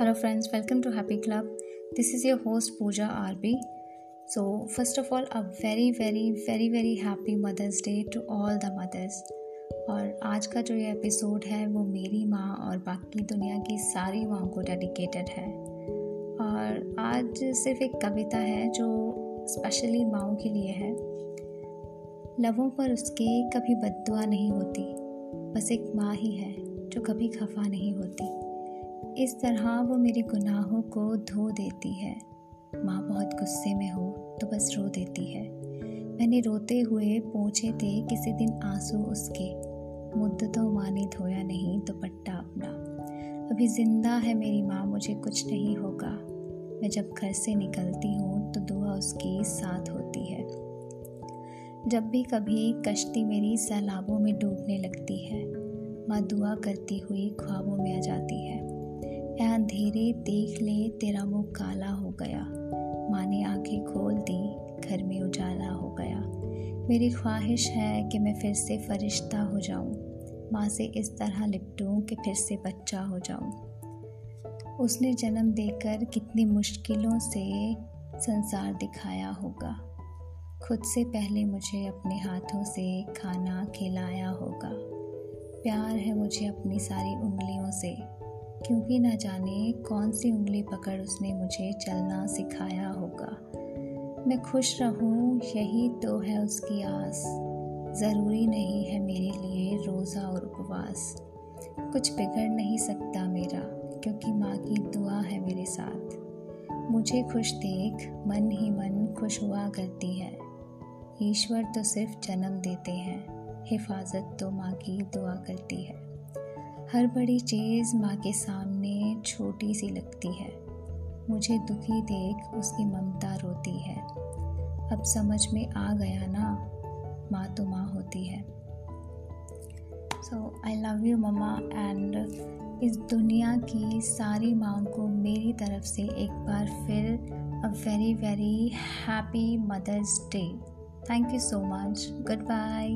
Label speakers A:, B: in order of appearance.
A: Hello friends welcome to happy club this is your host Pooja R B so first of all a very very very very happy mother's day to all the mothers और आज का जो ये episode है, वो मेरी माँ और बाकी दुनिया की सारी माँ को डेडिकेटेड है। और आज सिर्फ़ एक कविता है जो स्पेशली माओ के लिए है। लवों पर उसके कभी बदुआ नहीं होती, बस एक माँ ही है जो कभी खफा नहीं होती। इस तरह वो मेरे गुनाहों को धो देती है। माँ बहुत गुस्से में हो तो बस रो देती है। मैंने रोते हुए पहुँचे थे किसी दिन आँसू उसके? मुद्दतों ने धोया नहीं, दुपट्टा अपना। अभी ज़िंदा है मेरी माँ, मुझे कुछ नहीं होगा। मैं जब घर से निकलती हूँ तो दुआ उसकी साथ होती है। जब भी कभी कश्ती मेरी सैलाबों में डूबने लगती है, माँ दुआ करती हुई ख्वाबों में आ जाती है। ए अंधेरे देख ले, तेरा मुँह काला हो गया। माँ ने आँखें खोल दी, घर में उजाला हो गया। मेरी ख्वाहिश है कि मैं फिर से फरिश्ता हो जाऊँ। माँ से इस तरह लिपटूं कि फिर से बच्चा हो जाऊँ। उसने जन्म देकर कितनी मुश्किलों से संसार दिखाया होगा। खुद से पहले मुझे अपने हाथों से खाना खिलाया होगा। प्यार है मुझे अपनी सारी उंगलियों से। क्योंकि न जाने कौन सी उंगली पकड़ उसने मुझे चलना सिखाया होगा। मैं खुश रहूँ, यही तो है उसकी आस। ज़रूरी नहीं है मेरे लिए रोज़ा और उपवास। कुछ बिगड़ नहीं सकता मेरा, क्योंकि माँ की दुआ है मेरे साथ। मुझे खुश देख, मन ही मन खुश हुआ करती है। ईश्वर तो सिर्फ़ जन्म देते हैं, हिफाजत तो माँ की दुआ करती है। हर बड़ी चीज़ माँ के सामने छोटी सी लगती है। मुझे दुखी देख उसकी ममता रोती है। अब समझ में आ गया ना, माँ तो माँ होती है। So I love you mama and इस दुनिया की सारी माँ को मेरी तरफ़ से एक बार फिर a very very happy mother's day thank you so much good bye